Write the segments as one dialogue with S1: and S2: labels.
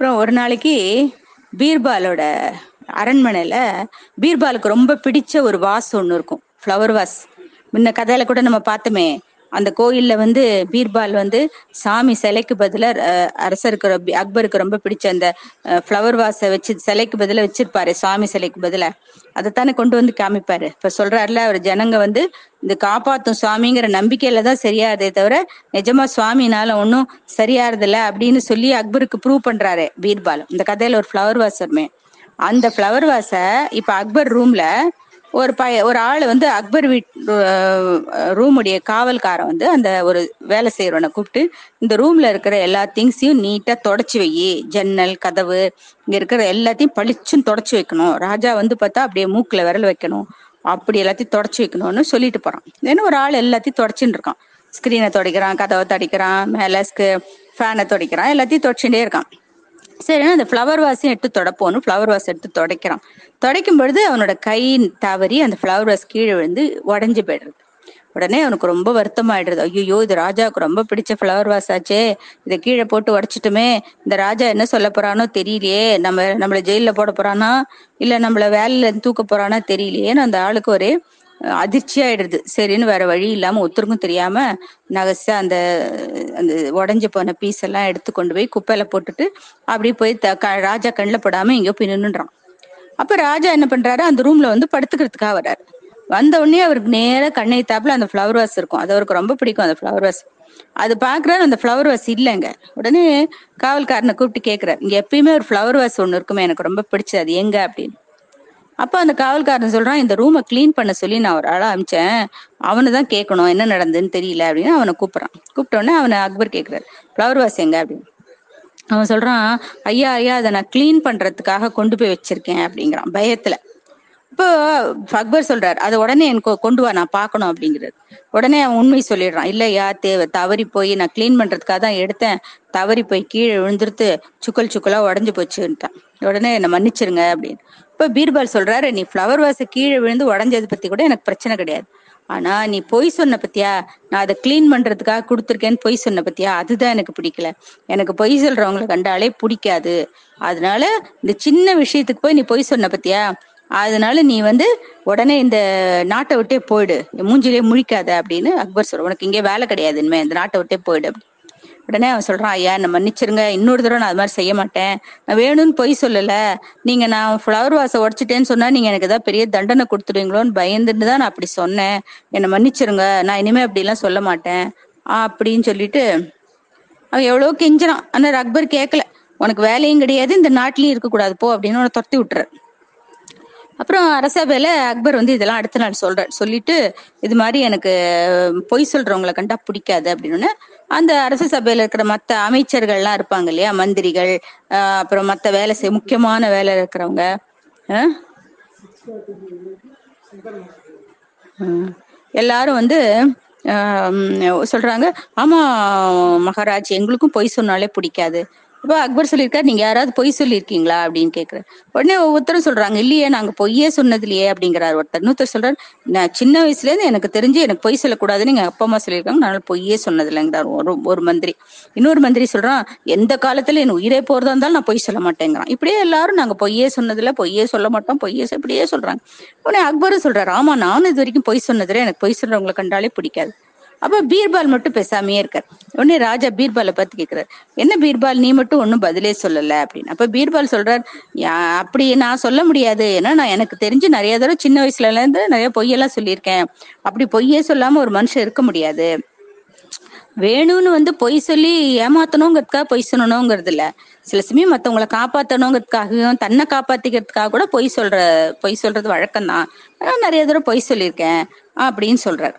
S1: அப்புறம் ஒரு நாளைக்கு பீர்பாலோட அரண்மனையில பீர்பாலுக்கு ரொம்ப பிடிச்ச ஒரு வாஸ் ஒன்று இருக்கும் ஃப்ளவர் வாஸ் முன்ன கதையில கூட நம்ம பார்த்தோமே அந்த கோயில்ல வந்து பீர்பால் வந்து சாமி சிலைக்கு பதிலாக அரசருக்கு அக்பருக்கு ரொம்ப பிடிச்ச அந்த ஃப்ளவர் வாஸை வச்சு சிலைக்கு பதிலாக வச்சிருப்பாரு சாமி சிலைக்கு பதிலாக அதைத்தானே கொண்டு வந்து காமிப்பாரு. இப்ப சொல்றாருல அவர் ஜனங்க வந்து இந்த காப்பாத்தும் சுவாமிங்கிற நம்பிக்கையில தான் சரியாதே தவிர நிஜமா சுவாமினால ஒன்றும் சரியாறதில்ல அப்படின்னு சொல்லி அக்பருக்கு ப்ரூவ் பண்றாரு பீர்பால். இந்த கதையில ஒரு ஃப்ளவர் வாஸ் வருமே. அந்த ஃப்ளவர் வாஸை இப்ப அக்பர் ரூம்ல ஒரு பய ஒரு ஆள் வந்து அக்பர் வீட் ரூமுடைய காவல்காரன் வந்து அந்த ஒரு வேலை செய்யறவனை கூப்பிட்டு இந்த ரூம்ல இருக்கிற எல்லா திங்ஸையும் நீட்டா தொடச்சி வை ஜன்னல் கதவு இங்க இருக்கிற எல்லாத்தையும் பளிச்சுன்னு தொடச்சி வைக்கணும். ராஜா வந்து பார்த்தா அப்படியே மூக்குல விரல் வைக்கணும். அப்படி எல்லாத்தையும் தொடச்சி வைக்கணும்னு சொல்லிட்டு போறான். ஏன்னா ஒரு ஆள் எல்லாத்தையும் தொடச்சுன்னு இருக்கான். ஸ்கிரீனை துடைக்கிறான் கதவை துடைக்கிறான் மேல ஃபேனை துடைக்கிறான் எல்லாத்தையும் தொடச்சுட்டே இருக்கான். சரின்னா அந்த ஃப்ளவர் வாஸையும் எடுத்து தொடப்போன்னு ஃப்ளவர் வாஸ் எடுத்து துடைக்கிறான். துடைக்கும் பொழுது அவனோட கை தவறி அந்த ஃப்ளவர் வாஸ் கீழே விழுந்து உடஞ்சு போயிடுறது. உடனே அவனுக்கு ரொம்ப வருத்தமாயிடுறது. ஐயோ இது ராஜாவுக்கு ரொம்ப பிடிச்ச ஃப்ளவர் வாஸ் ஆச்சே. இதை கீழே போட்டு உடச்சிட்டுமே இந்த ராஜா என்ன சொல்ல போறானோ தெரியலையே. நம்ம நம்மள ஜெயில போட போறானா? இல்ல நம்மள வேலையில இருந்து தூக்க போறானா தெரியலையேன்னு அந்த ஆளுக்கு ஒரு அதிர்ச்சி ஆயிடுது சரின்னு வேற வழி இல்லாம ஒருத்தருக்கும் தெரியாம நகசா அந்த அந்த உடஞ்சு போன பீஸ் எல்லாம் எடுத்து கொண்டு போய் குப்பையில போட்டுட்டு அப்படியே போய் த- க- ராஜா கண்ணில் படாம எங்கேயோ போய் நின்றுறான் அப்ப ராஜா என்ன பண்றாரு? அந்த ரூம்ல வந்து படுத்துக்கிறதுக்காக வர்றாரு. வந்த உடனே அவருக்கு நேரா கண்ணை தாப்புல அந்த ஃப்ளவர் வாஸ் இருக்கும். அது அவருக்கு ரொம்ப பிடிக்கும் அந்த ஃப்ளவர் வாஸ் அது பாக்குறாரு அந்த ஃப்ளவர் வாஸ் இல்லைங்க. உடனே காவல்காரனை கூப்பிட்டு கேக்குறாரு. இங்க எப்பயுமே ஒரு ஃப்ளவர் வாஸ் ஒண்ணு இருக்குமே எனக்கு ரொம்ப பிடிச்சது. அது எங்க அப்படின்னு. அப்ப அந்த காவல்காரன் சொல்றான் இந்த ரூமை கிளீன் பண்ண சொல்லி நான் ஒரு ஆளை அமிச்சேன். அவனை தான் கேட்கணும் என்ன நடந்ததுன்னு தெரியல அப்படின்னு அவனை கூப்பிடுறான். கூப்பிட்டோடனே அவனை அக்பர் கேட்குறாரு ஃப்ளவர் வாஸ் எங்க? அப்படின்னு. அவன் சொல்றான் ஐயா ஐயா அதை நான் கிளீன் பண்றதுக்காக கொண்டு போய் வச்சிருக்கேன் அப்படிங்கிறான் பயத்துல. இப்போ அக்பர் சொல்றாரு அதை உடனே எனக்கு கொண்டு வா நான் பார்க்கணும் அப்படிங்கிறது உடனே அவன் உண்மை சொல்லிடுறான் இல்லையா தேவை தவறி போய் நான் கிளீன் பண்றதுக்காக தான் எடுத்தேன். தவறி போய் கீழே விழுந்துருத்து சுக்கல் சுக்கலா உடஞ்சு போச்சுன்ட்டான். உடனே என்னை மன்னிச்சிருங்க அப்படின்னு. அப்ப பீர்பால் சொல்றாரு நீ ஃப்ளவர் வாச கீழே விழுந்து உடஞ்சது பத்தி கூட எனக்கு பிரச்சனை கிடையாது. ஆனா நீ பொய் சொன்ன பத்தியா? நான் அதை க்ளீன் பண்றதுக்காக கொடுத்துருக்கேன்னு பொய் சொன்ன பத்தியா? அதுதான் எனக்கு பிடிக்கல. எனக்கு பொய் சொல்றவங்களை கண்டாலே பிடிக்காது. அதனால இந்த சின்ன விஷயத்துக்கு போய் நீ பொய் சொன்ன பத்தியா? அதனால நீ வந்து உடனே இந்த நாட்டை விட்டே போயிடு. மூஞ்சிலே முழிக்காத அப்படின்னு அக்பர் சொல்ற உனக்கு இங்கே வேலை கிடையாது இனிமே. இந்த நாட்டை விட்டே போயிடு உடனே அவன் சொல்றான் ஐயா என்ன மன்னிச்சிருங்க. இன்னொரு தடவை நான் அது மாதிரி செய்ய மாட்டேன். நான் வேணும்னு பொய் சொல்லல. நீங்க நான் ஃப்ளவர் வாசை உடைச்சிட்டேன்னு சொன்னா நீங்க எனக்கு ஏதாவது பெரிய தண்டனை கொடுத்துருவீங்களோன்னு பயந்துட்டு தான் நான் அப்படி சொன்னேன். என்னை மன்னிச்சிருங்க. நான் இனிமே அப்படி எல்லாம் சொல்ல மாட்டேன். ஆ, அப்படின்னு சொல்லிட்டு அவன் எவ்வளவோ கெஞ்சுறான். ஆனா அக்பர் கேட்கல உனக்கு வேலையும் கிடையாது. இந்த நாட்டிலயும் இருக்கக்கூடாது. போ. அப்படின்னு உன துரத்தி விட்டுறாரு. அப்புறம் அரசபையில அக்பர் வந்து இதெல்லாம் அடுத்த நாள் சொல்றார் சொல்லிட்டு இது மாதிரி எனக்கு பொய் சொல்றவங்களை கண்டா பிடிக்காது அப்படின்னு அந்த அரச சபையில இருக்கிற மத்த அமைச்சர்கள்லாம் இருப்பாங்க இல்லையா மந்திரிகள் அப்புறம் மத்த வேலை செய் முக்கியமான வேலை இருக்கிறவங்க எல்லாரும் வந்து சொல்றாங்க ஆமா மகாராஜ் எங்களுக்கும் பொய் சொன்னாலே பிடிக்காது. அப்ப அக்பர் சொல்லியிருக்காரு நீங்க யாராவது பொய் சொல்லியிருக்கீங்களா? அப்படின்னு கேட்கிறேன் உடனே ஒவ்வொருத்தரும் சொல்றாங்க இல்லையே நாங்க பொய்யே சொன்னது இல்லையே ஒருத்தர். இன்னொருத்தர் சொல்றாரு நான் சின்ன வயசுல இருந்து எனக்கு தெரிஞ்சு எனக்கு பொய் சொல்லக்கூடாதுன்னு எங்க அப்பா அம்மா சொல்லியிருக்காங்க நான் பொய்யே சொன்னது இல்லைங்கிறார் ஒரு ஒரு மந்திரி. இன்னொரு மந்திரி சொல்றான் எந்த காலத்துல என் உயிரே போறதா இருந்தாலும் நான் பொய் சொல்ல மாட்டேங்கிறான். இப்படியே எல்லாரும் நாங்க பொய்யே சொன்னதுல பொய்யே சொல்ல மாட்டோம் பொய்யே இப்படியே சொல்றாங்க. உடனே அக்பரும் சொல்றாரு ஆமா நானும் இது வரைக்கும் பொய் சொன்னதுல எனக்கு பொய் சொல்றவங்களை கண்டாலே பிடிக்காது. அப்ப பீர்பால் மட்டும் பேசாமையே இருக்கார். உடனே ராஜா பீர்பாலை பார்த்து கேட்கிறார் என்ன பீர்பால்? நீ மட்டும் ஒன்னும் பதிலே சொல்லல அப்படின்னு. அப்ப பீர்பால் சொல்றார் "யா- அப்படி நான் சொல்ல முடியாது. ஏன்னா நான் எனக்கு தெரிஞ்சு நிறைய தடவை சின்ன வயசுல இருந்து நிறைய பொய்யெல்லாம் சொல்லியிருக்கேன். அப்படி பொய்யே சொல்லாம ஒரு மனுஷன் இருக்க முடியாது. வேணும்னு வந்து பொய் சொல்லி ஏமாத்தணுங்கிறதுக்காக பொய் சொல்லணுங்கிறது இல்ல. சில சமயம் மத்தவங்களை காப்பாத்தணுங்கிறதுக்காகவும் தன்னை காப்பாத்திக்கிறதுக்காக கூட பொய் சொல்ற பொய் சொல்றது வழக்கம்தான். தான் நிறைய தடவை பொய் சொல்லியிருக்கேன் அப்படின்னு சொல்றாரு.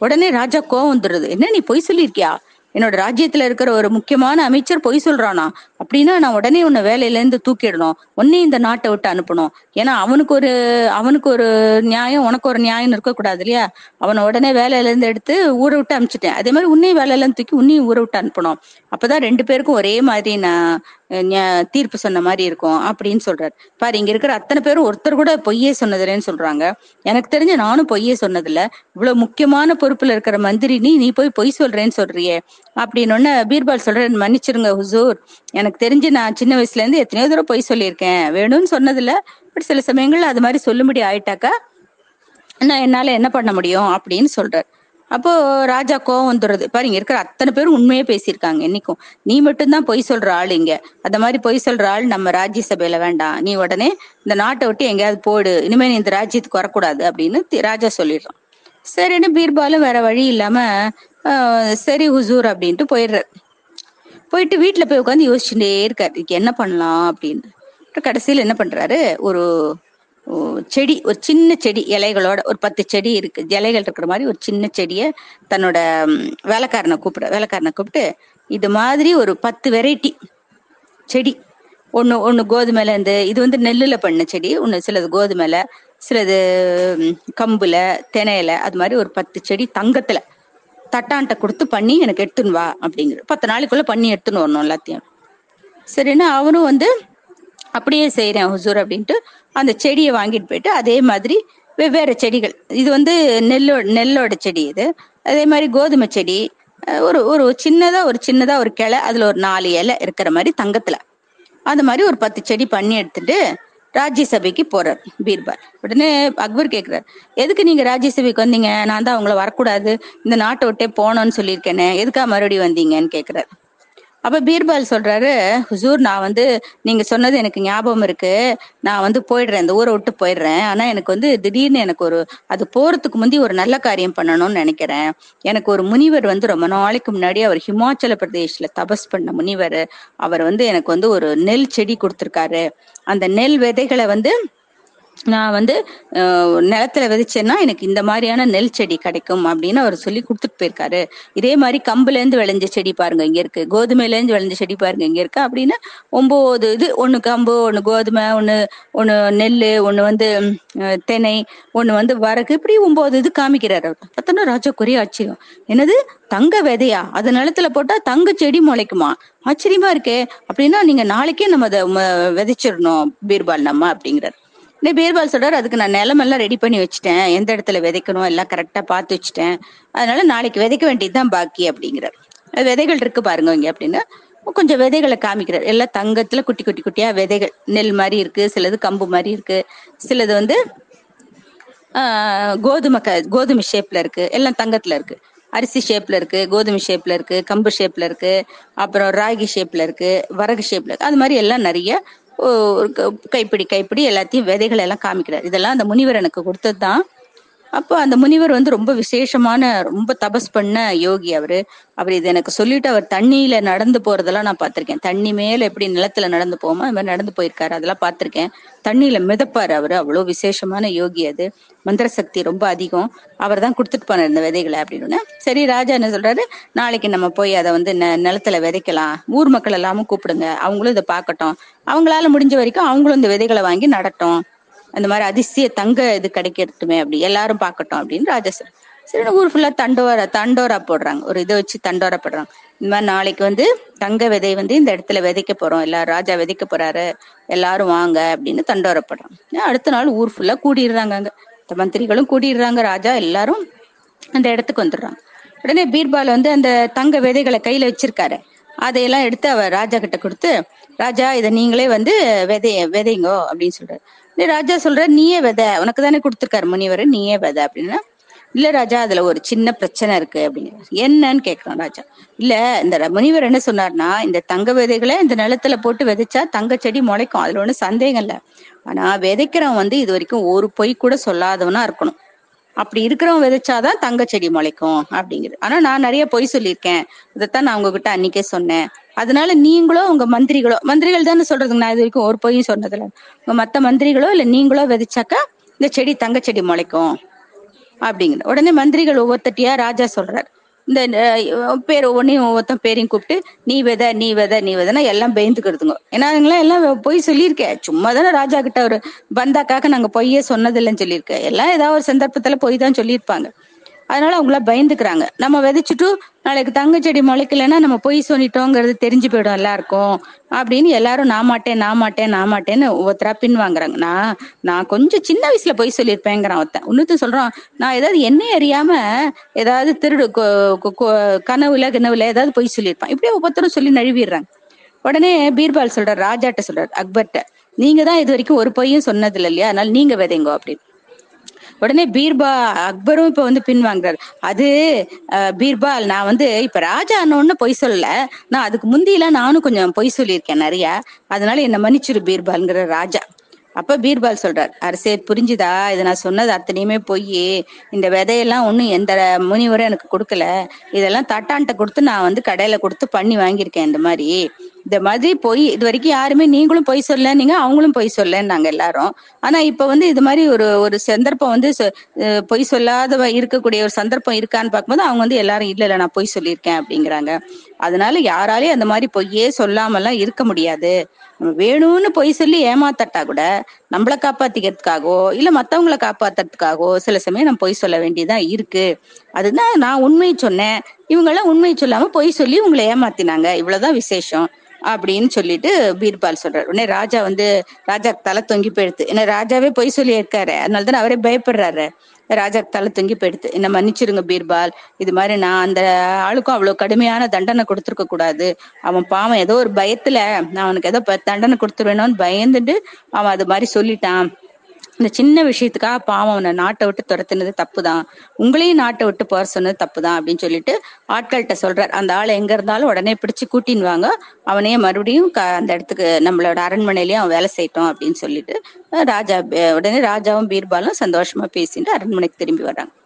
S1: உடனே ராஜா கோவம் வந்துடுது. என்ன நீ பொய் சொல்லியிருக்கியா? என்னோட ராஜ்யத்துல இருக்கிற ஒரு முக்கியமான அமைச்சர் பொய் சொல்றானா? அப்படின்னா நான் உடனே உன்னை வேலையில இருந்து தூக்கிடணும். உன்னே இந்த நாட்டை விட்டு அனுப்பணும். ஏன்னா அவனுக்கு ஒரு அவனுக்கு ஒரு நியாயம் உனக்கு ஒரு நியாயம் இருக்கக்கூடாது இல்லையா? அவனை உடனே வேலையில இருந்து எடுத்து ஊரை விட்டு அனுப்பிச்சிட்டேன். அதே மாதிரி உன்னையும் வேலையில இருந்து தூக்கி உன்னையும் ஊரை விட்டு அனுப்பணும். அப்பதான் ரெண்டு பேருக்கும் ஒரே மாதிரி நான் தீர்ப்பு சொன்ன மாதிரி இருக்கும் அப்படின்னு சொல்றாரு. பாரு இங்க இருக்கிற அத்தனை பேரும் ஒருத்தர் கூட பொய்யே சொன்னதில்லைன்னு சொல்றாங்க. எனக்கு தெரிஞ்ச நானும் பொய்யே சொன்னதில்ல. இவ்வளவு முக்கியமான பொறுப்புல இருக்கிற மந்திரி நீ நீ போய் பொய் சொல்றேன்னு சொல்றியே. அப்படின்னு பீர்பால் சொல்றேன் மன்னிச்சிருங்க ஹுசூர். எனக்கு எனக்கு தெரிஞ்சு நான் சின்ன வயசுல இருந்து எத்தனையோ தூரம் பொய் சொல்லியிருக்கேன். வேணும்னு சொன்னதில்ல. பட் சில சமயங்கள்ல அது மாதிரி சொல்லும்படி ஆயிட்டாக்கா நான் என்னால என்ன பண்ண முடியும் அப்படின்னு சொல்றாரு. அப்போ ராஜா கோவம் வந்துடுறது. பாருங்க இருக்கிற அத்தனை பேரும் உண்மையே பேசியிருக்காங்க என்னைக்கும். நீ மட்டும்தான் பொய் சொல்ற ஆள் இங்க. அந்த மாதிரி பொய் சொல்ற ஆள் நம்ம ராஜ்யசபையில வேண்டாம். நீ உடனே இந்த நாட்டை விட்டு எங்கேயாவது போடு இனிமே நீ இந்த ராஜ்யத்துக்கு வரக்கூடாது அப்படின்னு ராஜா சொல்லிடுறான். சரின்னு பீர்பாலும் வேற வழி இல்லாம ஆஹ், சரி ஹுசூர் அப்படின்ட்டு போயிடுறாரு. போயிட்டு வீட்டுல போய் உட்காந்து யோசிச்சுட்டே இருக்காரு. இதுக்கு என்ன பண்ணலாம்? அப்படின்னு. கடைசியில என்ன பண்றாரு? ஒரு செடி ஒரு சின்ன செடி இலைகளோட ஒரு பத்து செடி இருக்கு. இலைகள் இருக்கிற மாதிரி ஒரு சின்ன செடியை தன்னோட வேலைக்காரனை கூப்பிட வேலைக்காரனை கூப்பிட்டு இது மாதிரி ஒரு பத்து வெரைட்டி செடி. ஒன்று ஒன்று கோதுமையில இருந்து இது வந்து நெல்லில் பண்ண செடி. ஒன்று சிலது கோதுமையில சிலது கம்புல தினையில அது மாதிரி ஒரு பத்து செடி தங்கத்துல தட்டான்ட்ட கொடுத்து பண்ணி எனக்கு எடுத்துன்னு வா அப்படிங்கிற பத்து நாளைக்குள்ள பண்ணி எடுத்துன்னு வரணும் எல்லாத்தையும். சரின்னா அவனும் வந்து அப்படியே செய்யறேன் ஹுசூர் அப்படின்ட்டு அந்த செடியை வாங்கிட்டு போயிட்டு அதே மாதிரி வெவ்வேறு செடிகள். இது வந்து நெல்லோ நெல்லோட செடி இது. அதே மாதிரி கோதுமை செடி. ஒரு ஒரு சின்னதா ஒரு சின்னதா ஒரு கிளை அதுல ஒரு நாலு இலை இருக்கிற மாதிரி தங்கத்துல. அந்த மாதிரி ஒரு பத்து செடி பண்ணி எடுத்துட்டு ராஜ்யசபைக்கு போறார் பீர்பால். உடனே அக்பர் கேக்குறார் எதுக்கு நீங்க ராஜ்யசபைக்கு வந்தீங்க? நான் தான் உங்களை வரக்கூடாது. இந்த நாட்டை விட்டே போனோம்னு சொல்லியிருக்கேனே. எதுக்கா மறுபடியும் வந்தீங்கன்னு கேக்குறாரு. அப்ப பீர்பால் சொல்றாரு ஹுசூர் நான் வந்து நீங்க சொன்னது எனக்கு ஞாபகம் இருக்கு. நான் வந்து போயிடுறேன். இந்த ஊரை விட்டு போயிடுறேன். ஆனா எனக்கு வந்து திடீர்னு எனக்கு ஒரு அது போறதுக்கு முந்தி ஒரு நல்ல காரியம் பண்ணணும்னு நினைக்கிறேன். எனக்கு ஒரு முனிவர் வந்து ரொம்ப நாளைக்கு முன்னாடி அவர் ஹிமாச்சல பிரதேஷ்ல தபஸ் பண்ண முனிவர். அவர் வந்து எனக்கு வந்து ஒரு நெல் செடி கொடுத்திருக்காரு. அந்த நெல் விதைகளை வந்து நான் வந்து நிலத்துல விதைச்சேன்னா எனக்கு இந்த மாதிரியான நெல் செடி கிடைக்கும் அப்படின்னு அவர் சொல்லி கொடுத்துட்டு போயிருக்காரு. இதே மாதிரி கம்புல இருந்து விளைஞ்ச செடி பாருங்க இங்க இருக்கு. கோதுமையில இருந்து விளைஞ்ச செடி பாருங்க இங்க இருக்கு. அப்படின்னு ஒன்பது இது ஒண்ணு கம்பு ஒண்ணு கோதுமை ஒண்ணு ஒண்ணு நெல்லு ஒண்ணு வந்து தெனை ஒண்ணு வந்து வரகு. இப்படி ஒன்பது இது காமிக்கிறாரு அவர். பார்த்தோன்னா ராஜா ஆச்சரியம். என்னது? தங்க விதையா? அது நிலத்துல போட்டா தங்க செடி முளைக்குமா? ஆச்சரியமா இருக்கே. அப்படின்னா நீங்க நாளைக்கே நம்ம அதை ம- விதைச்சிடணும் பீர்பால் நம்ம அப்படிங்கிறார். இந்த பீர்பால் சொல்றாரு அதுக்கு நான் நிலமெல்லாம் ரெடி பண்ணி வச்சுட்டேன். எந்த இடத்துல விதைக்கணும் எல்லாம் கரெக்டா பார்த்து வச்சுட்டேன். அதனால நாளைக்கு விதைக்க வேண்டியதுதான் பாக்கி அப்படிங்கிறார். விதைகள் இருக்கு பாருங்க இங்க அப்படின்னு. கொஞ்சம் விதைகளை காமிக்கிறார். எல்லாம் தங்கத்துல குட்டி குட்டி குட்டியா விதைகள். நெல் மாதிரி இருக்கு சிலது கம்பு மாதிரி இருக்கு சிலது வந்து ஆஹ், கோதுமை க கோதுமை ஷேப்ல இருக்கு. எல்லாம் தங்கத்துல இருக்கு. அரிசி ஷேப்ல இருக்கு கோதுமை ஷேப்ல இருக்கு கம்பு ஷேப்ல இருக்கு அப்புறம் ராகி ஷேப்ல இருக்கு வரகு ஷேப்ல இருக்கு. அது மாதிரி எல்லாம் நிறைய ஒரு க- கைப்பிடி கைப்பிடி எல்லாத்தையும் விதைகள் எல்லாம் காமிக்கிறார். இதெல்லாம் அந்த முனிவர் எனக்கு கொடுத்தது தான் அப்போ அந்த முனிவர் வந்து ரொம்ப விசேஷமான ரொம்ப தபஸ் பண்ண யோகி அவரு. அவர் இது எனக்கு சொல்லிட்டு அவர் தண்ணியில நடந்து போறதெல்லாம் நான் பார்த்திருக்கேன். தண்ணி மேல எப்படி நிலத்துல நடந்து போமோ அது மாதிரி நடந்து போயிருக்காரு. அதெல்லாம் பார்த்திருக்கேன். தண்ணியில மிதப்பாரு அவரு. அவ்வளவு விசேஷமான யோகி அது. மந்திர சக்தி ரொம்ப அதிகம். அவர் தான் கொடுத்துட்டு போனார் இந்த விதைகளை அப்படின்னு சரி ராஜா என்ன சொல்றாரு? நாளைக்கு நம்ம போய் அதை வந்து நிலத்துல விதைக்கலாம். ஊர் மக்கள் எல்லாமும் கூப்பிடுங்க. அவங்களும் இதை பார்க்கட்டும். அவங்களால முடிஞ்ச வரைக்கும் அவங்களும் இந்த விதைகளை வாங்கி நடட்டும். அந்த மாதிரி அதிசய தங்க இது கிடைக்கட்டுமே அப்படி. எல்லாரும் பார்க்கட்டும் அப்படின்னு ராஜா சார் சரி ஊர் ஃபுல்லா தண்டோரா தண்டோரா போடுறாங்க. ஒரு இதை வச்சு தண்டோரா போடுறாங்க. இந்த மாதிரி நாளைக்கு வந்து தங்க விதை வந்து இந்த இடத்துல விதைக்க போறோம். எல்லாரும் ராஜா விதைக்க போறாரு. எல்லாரும் வாங்க அப்படின்னு தண்டோரா போடுறாங்க. அடுத்த நாள் ஊர் ஃபுல்லா கூடிடுறாங்க அங்க. மந்திரிகளும் கூடிடுறாங்க ராஜா. எல்லாரும் அந்த இடத்துக்கு வந்துடுறாங்க. உடனே பீர்பால் வந்து அந்த தங்க விதைகளை கையில வச்சிருக்காரு. அதையெல்லாம் எடுத்து அவர் ராஜா கிட்ட கொடுத்து ராஜா இதை நீங்களே வந்து விதை விதைங்கோ அப்படின்னு சொல்றாரு. ராஜா சொல்ற நீயே வித. உனக்கு தானே கொடுத்துருக்காரு முனிவர் நீயே வித அப்படின்னா இல்ல ராஜா அதுல ஒரு சின்ன பிரச்சனை இருக்கு அப்படின்னு. என்னன்னு கேக்குறான் ராஜா. இல்ல இந்த ர- முனிவர் என்ன சொன்னார்னா இந்த தங்க விதைகளை இந்த நிலத்துல போட்டு விதைச்சா தங்க செடி முளைக்கும். அதுல ஒண்ணு சந்தேகம் இல்ல. ஆனா விதைக்கிறவன் வந்து இது வரைக்கும் ஒரு பொய் கூட சொல்லாதவனா இருக்கணும். அப்படி இருக்கிறவன் விதைச்சாதான் தங்க செடி முளைக்கும் அப்படிங்கிறது. ஆனா நான் நிறைய பொய் சொல்லியிருக்கேன். இதைத்தான் நான் உங்ககிட்ட அன்னைக்கே சொன்னேன். அதனால நீங்களோ உங்க மந்திரிகளோ மந்திரிகள் தானே சொல்றதுங்க நான் இது வரைக்கும் ஒரு பொய்யும் சொன்னதுல. உங்க மத்த மந்திரிகளோ இல்ல நீங்களோ விதைச்சாக்கா இந்த செடி தங்க செடி முளைக்கும். அப்படிங்கிற உடனே மந்திரிகள் ஒவ்வொருத்தட்டியா ராஜா சொல்றார். இந்த பேர் ஒன்றையும் ஒவ்வொருத்தன் பேரையும் கூப்பிட்டு நீ வித நீ வித நீ விதைனா எல்லாம் பயந்துக்கிறதுங்க. ஏன்னா எல்லாம் பொய் சொல்லியிருக்கேன் சும்மா தானே ராஜா கிட்ட ஒரு பந்தாக்காக நாங்க பொய்யே சொன்னதில்லைன்னு சொல்லியிருக்கேன் எல்லாம் ஏதாவது ஒரு சந்தர்ப்பத்துல பொய் தான் சொல்லியிருப்பாங்க. அதனால அவங்களா பயந்துக்கிறாங்க. நம்ம விதைச்சிட்டு நாளைக்கு தங்கச்செடி முளைக்கலன்னா நம்ம பொய் சொல்லிட்டோங்கிறது தெரிஞ்சு போயிடும் எல்லாருக்கும். அப்படின்னு எல்லாரும் நான் மாட்டேன் நான் மாட்டேன் நான் மாட்டேன்னு ஒவ்வொருத்தரா பின்வாங்குறாங்க நான் நான் கொஞ்சம் சின்ன வயசுல பொய் சொல்லியிருப்பேங்கிறான் ஒருத்தன். இன்னொருத்தன் சொல்றான் நான் ஏதாவது என்னை அறியாம ஏதாவது திருடு கொ- கனவுல கனவுல ஏதாவது பொய் சொல்லியிருப்பான். இப்படியே ஒவ்வொருத்தரும் சொல்லி நழுவிடுறாங்க. உடனே பீர்பால் சொல்றார் ராஜாட்ட சொல்றார் அக்பர்ட்ட நீங்க தான் இது வரைக்கும் ஒரு பொய்யும் சொன்னது இல்லை இல்லையா? அதனால நீங்க விதைங்கோ அப்படின்னு. உடனே பீர்பா அக்பரும் இப்ப வந்து பின் வாங்குறாரு. அது பீர்பால் நான் வந்து இப்ப ராஜா ஒண்ணு பொய் சொல்லல. நான் அதுக்கு முந்தியெல்லாம் நானும் கொஞ்சம் பொய் சொல்லியிருக்கேன் நிறைய. அதனால என்ன மன்னிச்சிரு பீர்பால்ங்கிற ராஜா. அப்ப பீர்பால் சொல்றார் அரசே புரிஞ்சுதா? இதை நான் சொன்னது அத்தனையுமே பொய் இந்த விதையெல்லாம் ஒன்றும் எந்த முனிவரும் எனக்கு கொடுக்கல. இதெல்லாம் தட்டான்ட்ட கொடுத்து நான் வந்து கடையில கொடுத்து பண்ணி வாங்கியிருக்கேன் இந்த மாதிரி. இந்த மாதிரி பொய் இது வரைக்கும் யாருமே நீங்களும் பொய் சொல்ல நீங்க அவங்களும் பொய் சொல்லன்னாங்க எல்லாரும். ஆனா இப்ப வந்து இது மாதிரி ஒரு ஒரு சந்தர்ப்பம் வந்து பொய் சொல்லாத இருக்கக்கூடிய ஒரு சந்தர்ப்பம் இருக்கான்னு பார்க்கும்போது அவங்க வந்து எல்லாரும் இல்ல இல்ல நான் பொய் சொல்லியிருக்கேன் அப்படிங்கிறாங்க. அதனால யாராலையும் அந்த மாதிரி பொய்யே சொல்லாமலாம் இருக்க முடியாது. நம்ம வேணும்னு பொய் சொல்லி ஏமாத்தட்டா கூட நம்மளை காப்பாத்திக்கிறதுக்காகவோ இல்ல மத்தவங்களை காப்பாத்துறதுக்காகவோ சில சமயம் நம்ம பொய் சொல்ல வேண்டியதா இருக்கு. அதுதான் நான் உண்மை சொன்னேன். இவங்கெல்லாம் உண்மை சொல்லாம பொய் சொல்லி உங்களை ஏமாத்தினாங்க. இவ்வளவுதான் விசேஷம் அப்படின்னு சொல்லிட்டு பீர்பால் சொல்றாரு. உடனே ராஜா வந்து ராஜா தலை தொங்கி போயிடுது. ஏன்னா ராஜாவே பொய் சொல்லி இருக்காரு அதனாலதானே அவரே பயப்படுறாரு. ராஜா தலை தொங்கி போயிடுது. என்ன மன்னிச்சிருங்க பீர்பால். இது மாதிரி நான் அந்த ஆளுக்கும் அவ்வளவு கடுமையான தண்டனை கொடுத்துருக்க கூடாது. அவன் பாவம் ஏதோ ஒரு பயத்துல நான் அவனுக்கு ஏதோ ப- தண்டனை கொடுத்துருவேணும்னு பயந்துட்டு அவன் அது மாதிரி சொல்லிட்டான். இந்த சின்ன விஷயத்துக்காக பாவம் அவனை நாட்டை விட்டு துரத்துனது தப்புதான். உங்களையும் நாட்டை விட்டு போற சொன்னது தப்பு தான் அப்படின்னு சொல்லிட்டு ஆட்கள்கிட்ட சொல்றார். அந்த ஆள் எங்க இருந்தாலும் உடனே பிடிச்சு கூட்டின்னு வாங்க அவனையே மறுபடியும் க- அந்த இடத்துக்கு நம்மளோட அரண்மனையிலயும் அவன் வேலை செய்யட்டும் அப்படின்னு சொல்லிட்டு ராஜா உடனே ராஜாவும் பீர்பாலும் சந்தோஷமா பேசிட்டு அரண்மனைக்கு திரும்பி வர்றாங்க.